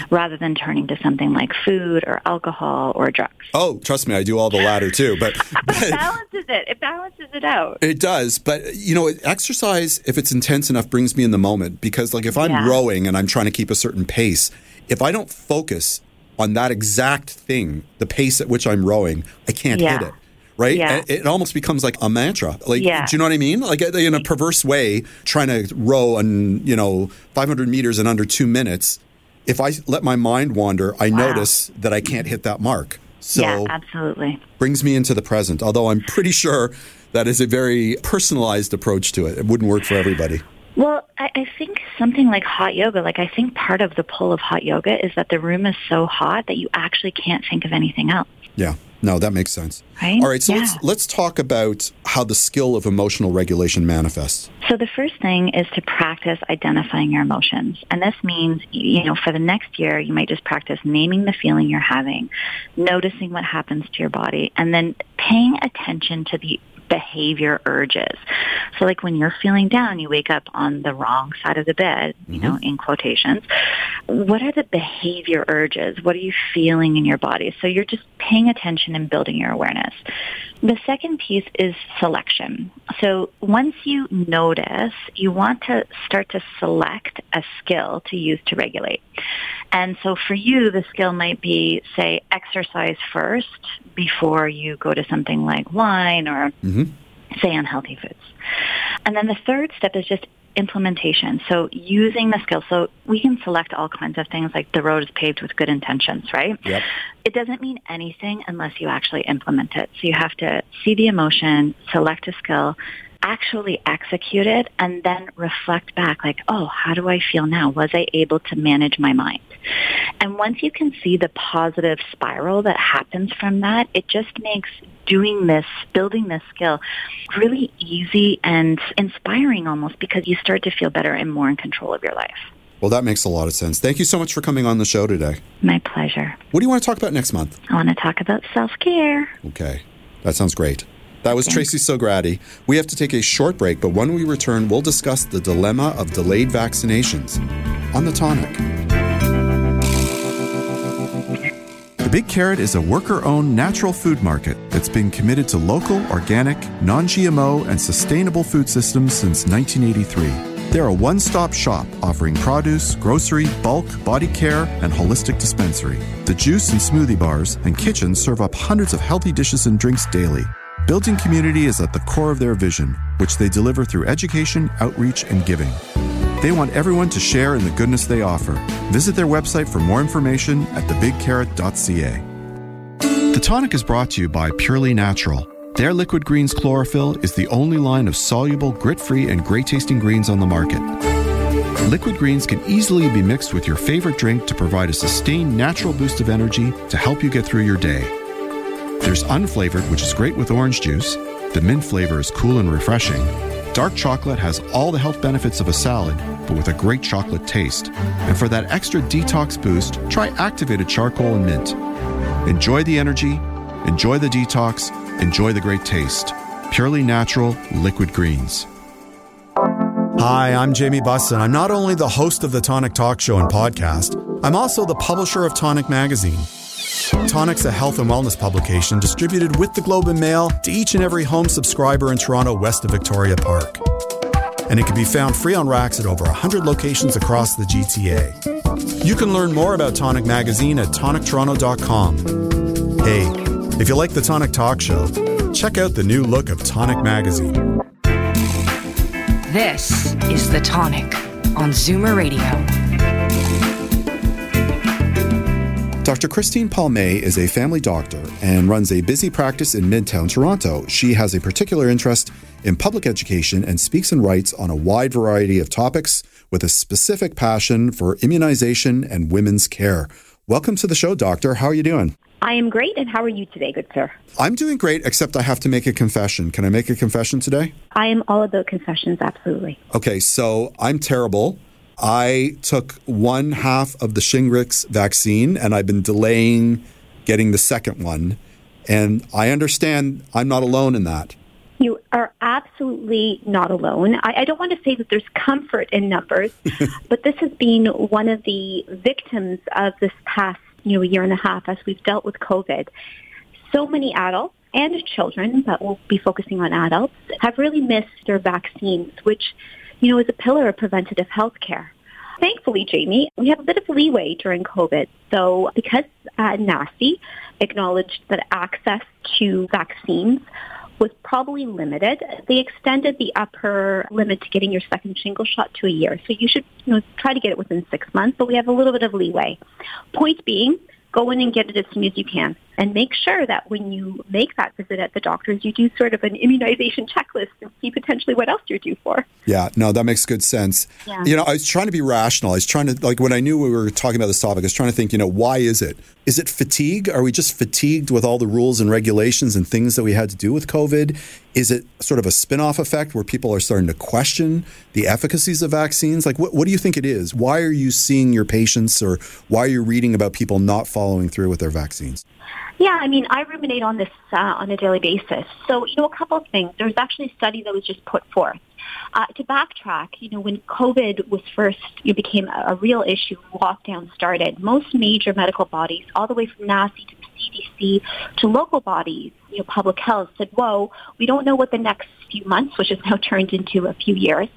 Speaker 2: rather than turning to something like food or alcohol or drugs.
Speaker 3: Oh, trust me, I do all the latter too. But,
Speaker 2: but it balances it. It balances it out.
Speaker 3: It does. But you know, exercise, if it's intense enough, brings me in the moment because, like, if I'm yeah. rowing and I'm trying to keep a certain pace, if I don't focus on that exact thing, the pace at which I'm rowing, I can't yeah. hit it right?
Speaker 2: Yeah.
Speaker 3: It almost becomes like a mantra. Like, yeah. do you know what I mean? Like in a perverse way, trying to row on, you know, 500 meters in under two minutes if I let my mind wander, I wow. notice that I can't hit that mark. So
Speaker 2: yeah, absolutely.
Speaker 3: brings me into the present, although I'm pretty sure that is a very personalized approach to it. It wouldn't work for everybody.
Speaker 2: Well, I, I think something like hot yoga, like I think part of the pull of hot yoga is that the room is so hot that you actually can't think of anything else.
Speaker 3: Yeah. No, that makes sense.
Speaker 2: Right?
Speaker 3: All right, so
Speaker 2: Yeah.
Speaker 3: let's let's talk about how the skill of emotional regulation manifests.
Speaker 2: So the first thing is to practice identifying your emotions. And this means, you know, for the next year, you might just practice naming the feeling you're having, noticing what happens to your body, and then paying attention to the behavior urges. So like when you're feeling down, you wake up on the wrong side of the bed, you know, mm-hmm. in quotations. What are the behavior urges? What are you feeling in your body? So you're just paying attention and building your awareness. The second piece is selection. So once you notice, you want to start to select a skill to use to regulate. And so for you, the skill might be, say, exercise first before you go to something like wine or, mm-hmm. say, unhealthy foods. And then the third step is just implementation. So using the skill. So we can select all kinds of things like the road is paved with good intentions, right?
Speaker 3: Yep.
Speaker 2: It doesn't mean anything unless you actually implement it. So you have to see the emotion, select a skill, actually execute it, and then reflect back like, oh, how do I feel now? Was I able to manage my mind? And once you can see the positive spiral that happens from that, it just makes doing this, building this skill really easy and inspiring almost because you start to feel better and more in control of your life.
Speaker 3: Well, that makes a lot of sense. Thank you so much for coming on the show today.
Speaker 2: My pleasure.
Speaker 3: What do you want to talk about next month?
Speaker 2: I want to talk about self-care.
Speaker 3: Okay. That sounds great. That was Tracy Sograti. We have to take a short break, but when we return, we'll discuss the dilemma of delayed vaccinations on the tonic. The Big Carrot is a worker owned natural food market that's been committed to local, organic, non GMO, and sustainable food systems since 1983. They're a one stop shop offering produce, grocery, bulk, body care, and holistic dispensary. The juice and smoothie bars and kitchen serve up hundreds of healthy dishes and drinks daily. Building community is at the core of their vision, which they deliver through education, outreach, and giving. They want everyone to share in the goodness they offer. Visit their website for more information at thebigcarrot.ca. The tonic is brought to you by Purely Natural. Their liquid greens chlorophyll is the only line of soluble, grit free, and great tasting greens on the market. Liquid greens can easily be mixed with your favorite drink to provide a sustained natural boost of energy to help you get through your day. There's unflavored, which is great with orange juice. The mint flavor is cool and refreshing. Dark chocolate has all the health benefits of a salad, but with a great chocolate taste. And for that extra detox boost, try activated charcoal and mint. Enjoy the energy, enjoy the detox, enjoy the great taste. Purely natural liquid greens. Hi, I'm Jamie Bussin. I'm not only the host of the Tonic Talk Show and podcast, I'm also the publisher of Tonic Magazine. Tonic's a health and wellness publication distributed with the Globe and Mail to each and every home subscriber in Toronto west of Victoria Park. And it can be found free on racks at over 100 locations across the GTA. You can learn more about Tonic Magazine at tonictoronto.com. Hey, if you like the Tonic Talk Show, check out the new look of Tonic Magazine.
Speaker 5: This is The Tonic on Zoomer Radio.
Speaker 3: Dr. Christine Palmay is a family doctor and runs a busy practice in Midtown Toronto. She has a particular interest in public education and speaks and writes on a wide variety of topics with a specific passion for immunization and women's care. Welcome to the show, Doctor. How are you doing?
Speaker 7: I am great, and how are you today, good sir?
Speaker 3: I'm doing great, except I have to make a confession. Can I make a confession today?
Speaker 7: I am all about confessions, absolutely.
Speaker 3: Okay, so I'm terrible. I took one half of the Shingrix vaccine and I've been delaying getting the second one. And I understand I'm not alone in that.
Speaker 7: You are absolutely not alone. I, I don't want to say that there's comfort in numbers, but this has been one of the victims of this past you know, year and a half as we've dealt with COVID. So many adults and children, but we'll be focusing on adults, have really missed their vaccines, which, you know, is a pillar of preventative health care. Thankfully, Jamie, we have a bit of leeway during COVID. So because uh, NACI acknowledged that access to vaccines was probably limited, they extended the upper limit to getting your second shingle shot to a year. So you should you know, try to get it within six months, but we have a little bit of leeway. Point being, go in and get it as soon as you can. And make sure that when you make that visit at the doctor's, you do sort of an immunization checklist and see potentially what else you're due for.
Speaker 3: Yeah, no, that makes good sense. Yeah. You know, I was trying to be rational. I was trying to, like, when I knew we were talking about this topic, I was trying to think, you know, why is it? Is it fatigue? Are we just fatigued with all the rules and regulations and things that we had to do with COVID? Is it sort of a spin off effect where people are starting to question the efficacies of vaccines? Like, what, what do you think it is? Why are you seeing your patients or why are you reading about people not following through with their vaccines?
Speaker 7: Yeah, I mean, I ruminate on this uh, on a daily basis. So, you know, a couple of things. There was actually a study that was just put forth. Uh, to backtrack, you know, when COVID was first, it became a, a real issue, lockdown started, most major medical bodies, all the way from NACI to CDC to local bodies, you know, public health said, whoa, we don't know what the next few months, which has now turned into a few years,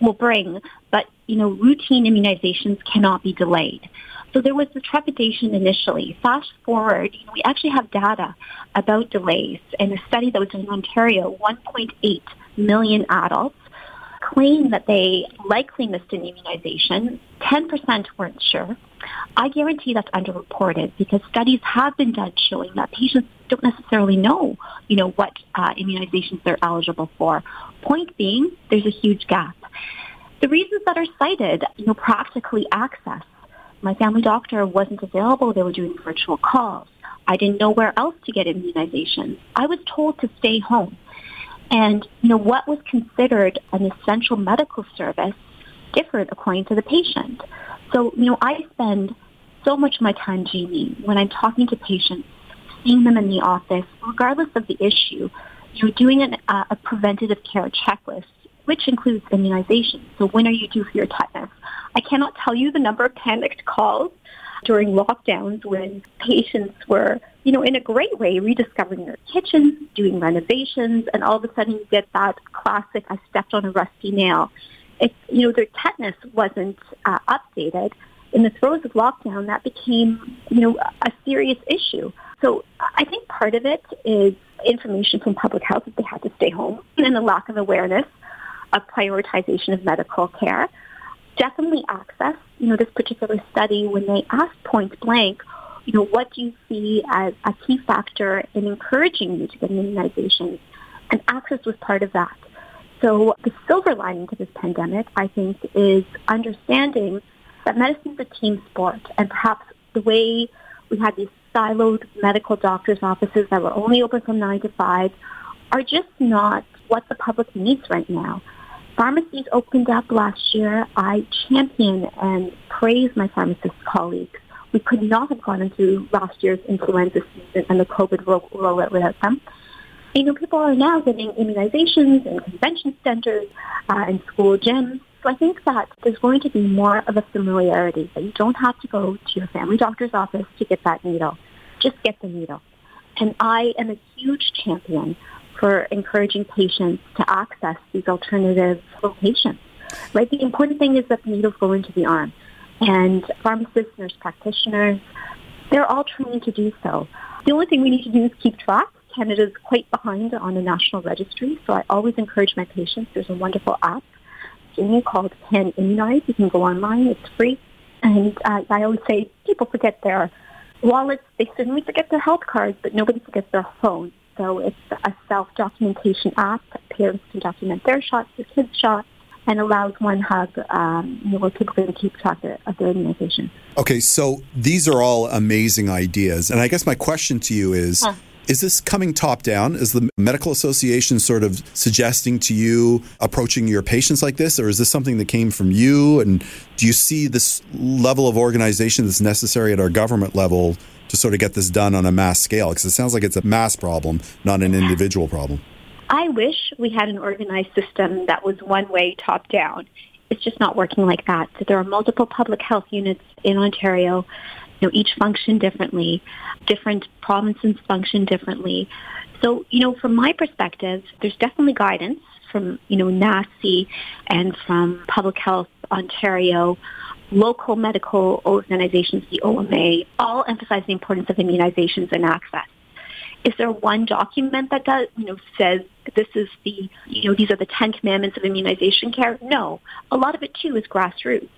Speaker 7: will bring, but, you know, routine immunizations cannot be delayed. So there was the trepidation initially. Fast forward, you know, we actually have data about delays. In a study that was done in Ontario, 1.8 million adults claim that they likely missed an immunization. 10% weren't sure. I guarantee that's underreported because studies have been done showing that patients don't necessarily know, you know, what uh, immunizations they're eligible for. Point being, there's a huge gap. The reasons that are cited, you know, practically access. My family doctor wasn't available. They were doing virtual calls. I didn't know where else to get immunizations. I was told to stay home. And, you know, what was considered an essential medical service differed according to the patient. So, you know, I spend so much of my time, Jamie, when I'm talking to patients, seeing them in the office, regardless of the issue, you know, doing an, uh, a preventative care checklist, which includes immunization. So when are you due for your tetanus? I cannot tell you the number of panicked calls during lockdowns when patients were, you know, in a great way rediscovering their kitchens, doing renovations, and all of a sudden you get that classic, I stepped on a rusty nail. If, you know, their tetanus wasn't uh, updated, in the throes of lockdown, that became, you know, a serious issue. So I think part of it is information from public health that they had to stay home and the lack of awareness of prioritization of medical care definitely access, you know, this particular study when they asked point blank, you know, what do you see as a key factor in encouraging you to get immunizations? And access was part of that. So the silver lining to this pandemic, I think, is understanding that medicine is a team sport and perhaps the way we had these siloed medical doctors' offices that were only open from 9 to 5 are just not what the public needs right now. Pharmacies opened up last year. I champion and praise my pharmacist colleagues. We could not have gone into last year's influenza season and the COVID rollout without them. You know, people are now getting immunizations in convention centers uh, and school gyms. So I think that there's going to be more of a familiarity that you don't have to go to your family doctor's office to get that needle. Just get the needle. And I am a huge champion for encouraging patients to access these alternative locations. Right? The important thing is that the needles go into the arm. And pharmacists, nurse practitioners, they're all trained to do so. The only thing we need to do is keep track. Canada's quite behind on the national registry, so I always encourage my patients. There's a wonderful app called CANImmunize. You can go online. It's free. And uh, I always say people forget their wallets. They certainly forget their health cards, but nobody forgets their phone. So it's a self-documentation app. Parents can document their shots, their kids' shots, and allows one hub um, you know, typically to keep track of their immunization.
Speaker 3: Okay, so these are all amazing ideas. And I guess my question to you is, huh. Is this coming top down? Is the medical association sort of suggesting to you approaching your patients like this, or is this something that came from you? And do you see this level of organization that's necessary at our government level to sort of get this done on a mass scale? Because it sounds like it's a mass problem, not an individual problem.
Speaker 7: I wish we had an organized system that was one way top down. It's just not working like that. So there are multiple public health units in Ontario. You know, each function differently. Different provinces function differently. So, you know, from my perspective, there's definitely guidance from, you know, NACI and from Public Health Ontario local medical organizations, the OMA, all emphasize the importance of immunizations and access. Is there one document that does, you know, says this is the, you know, these are the 10 commandments of immunization care? No. A lot of it too is grassroots.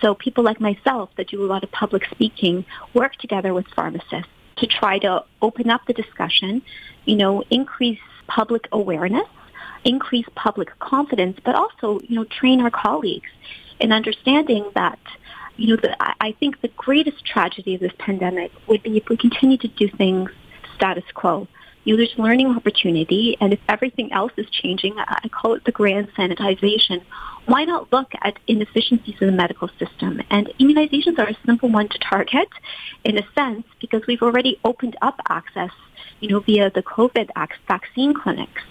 Speaker 7: So people like myself that do a lot of public speaking work together with pharmacists to try to open up the discussion, you know, increase public awareness, increase public confidence, but also, you know, train our colleagues in understanding that, you know, the, I think the greatest tragedy of this pandemic would be if we continue to do things status quo. You know, there's learning opportunity, and if everything else is changing, I call it the grand sanitization. Why not look at inefficiencies in the medical system? And immunizations are a simple one to target, in a sense, because we've already opened up access, you know, via the COVID vaccine clinics.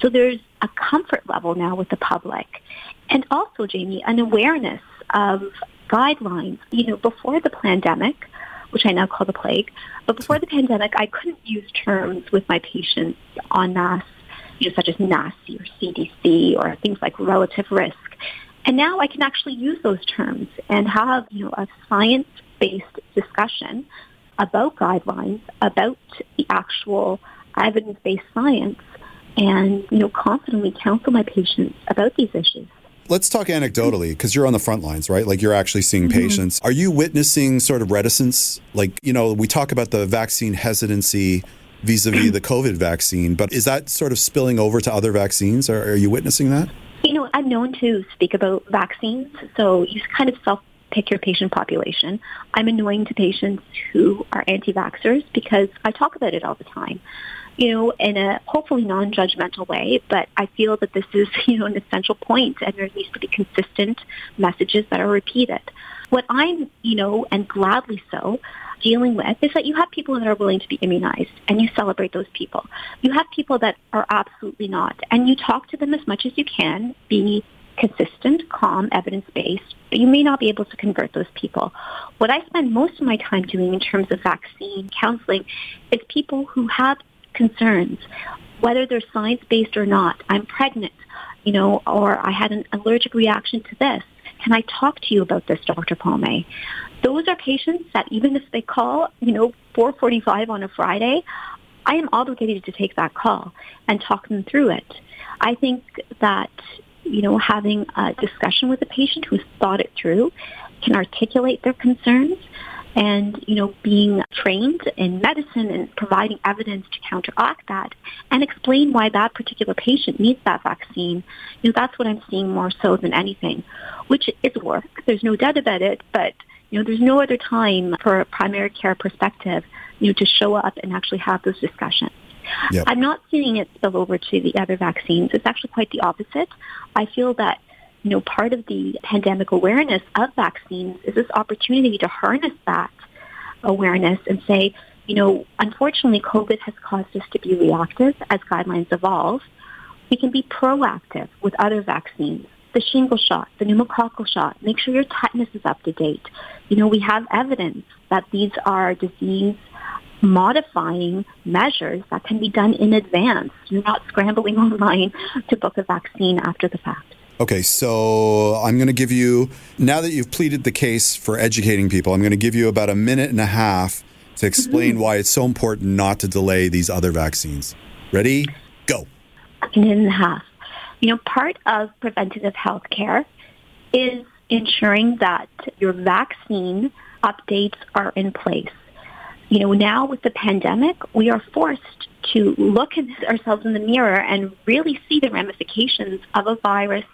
Speaker 7: So there's a comfort level now with the public, and also, Jamie, an awareness of guidelines. You know, before the pandemic, which I now call the plague. But before the pandemic, I couldn't use terms with my patients en masse, you know, such as NACI or CDC or things like relative risk. And now I can actually use those terms and have, you know, a science-based discussion about guidelines, about the actual evidence-based science, and, you know, confidently counsel my patients about these issues.
Speaker 3: Let's talk anecdotally because you're on the front lines, right? Like you're actually seeing mm-hmm. patients. Are you witnessing sort of reticence? Like, you know, we talk about the vaccine hesitancy vis-a-vis the COVID vaccine, but is that sort of spilling over to other vaccines? Or are you witnessing that?
Speaker 7: You know, I'm known to speak about vaccines, so you kind of self pick your patient population. I'm annoying to patients who are anti-vaxxers because I talk about it all the time you know, in a hopefully non-judgmental way, but I feel that this is, you know, an essential point and there needs to be consistent messages that are repeated. What I'm, you know, and gladly so, dealing with is that you have people that are willing to be immunized and you celebrate those people. You have people that are absolutely not and you talk to them as much as you can, be consistent, calm, evidence-based, but you may not be able to convert those people. What I spend most of my time doing in terms of vaccine counseling is people who have concerns, whether they're science-based or not. I'm pregnant, you know, or I had an allergic reaction to this. Can I talk to you about this, Dr. Palmay? Those are patients that even if they call, you know, 445 on a Friday, I am obligated to take that call and talk them through it. I think that, you know, having a discussion with a patient who's thought it through can articulate their concerns and you know being trained in medicine and providing evidence to counteract that and explain why that particular patient needs that vaccine you know that's what i'm seeing more so than anything which is work there's no doubt about it but you know there's no other time for a primary care perspective you know to show up and actually have those discussions Yep. I'm not seeing it spill over to the other vaccines. It's actually quite the opposite. I feel that you know, part of the pandemic awareness of vaccines is this opportunity to harness that awareness and say, you know, unfortunately, COVID has caused us to be reactive as guidelines evolve. We can be proactive with other vaccines. The shingle shot, the pneumococcal shot, make sure your tetanus is up to date. You know, we have evidence that these are disease modifying measures that can be done in advance. You're not scrambling online to book a vaccine after the fact.
Speaker 3: Okay, so I'm going to give you, now that you've pleaded the case for educating people, I'm going to give you about a minute and a half to explain mm-hmm. why it's so important not to delay these other vaccines. Ready? Go.
Speaker 7: A minute and a half. You know, part of preventative health care is ensuring that your vaccine updates are in place. You know, now with the pandemic, we are forced to look at ourselves in the mirror and really see the ramifications of a virus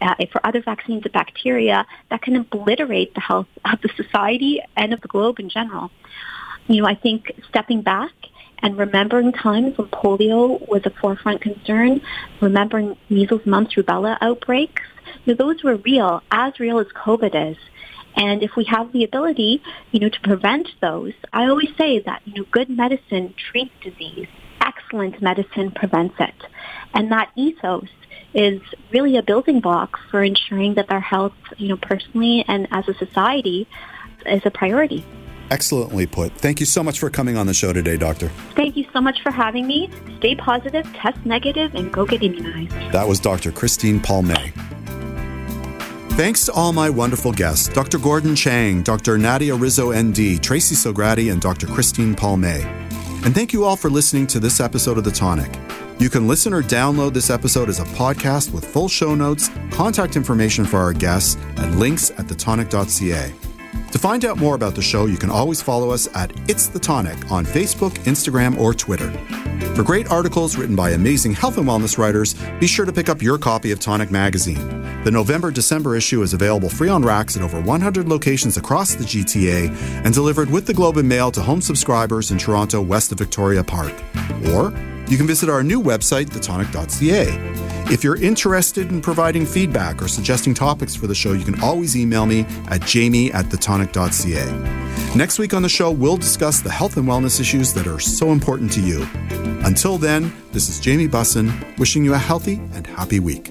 Speaker 7: uh, for other vaccines of bacteria that can obliterate the health of the society and of the globe in general. You know, I think stepping back and remembering times when polio was a forefront concern, remembering measles, mumps, rubella outbreaks, you know, those were real, as real as COVID is. And if we have the ability, you know, to prevent those, I always say that, you know, good medicine treats disease. Excellent medicine prevents it. And that ethos is really a building block for ensuring that our health, you know, personally and as a society is a priority.
Speaker 3: Excellently put. Thank you so much for coming on the show today, Doctor.
Speaker 7: Thank you so much for having me. Stay positive, test negative, and go get immunized.
Speaker 3: That was Dr. Christine Palmay. Thanks to all my wonderful guests Dr. Gordon Chang, Dr. Nadia Rizzo, ND, Tracy Sograti, and Dr. Christine Palmay. And thank you all for listening to this episode of The Tonic. You can listen or download this episode as a podcast with full show notes, contact information for our guests, and links at thetonic.ca. To find out more about the show, you can always follow us at It's the Tonic on Facebook, Instagram, or Twitter. For great articles written by amazing health and wellness writers, be sure to pick up your copy of Tonic Magazine. The November December issue is available free on racks at over 100 locations across the GTA and delivered with the Globe and Mail to home subscribers in Toronto, west of Victoria Park. Or you can visit our new website, thetonic.ca. If you're interested in providing feedback or suggesting topics for the show, you can always email me at jamie at thetonic.ca. Next week on the show, we'll discuss the health and wellness issues that are so important to you. Until then, this is Jamie Bussin wishing you a healthy and happy week.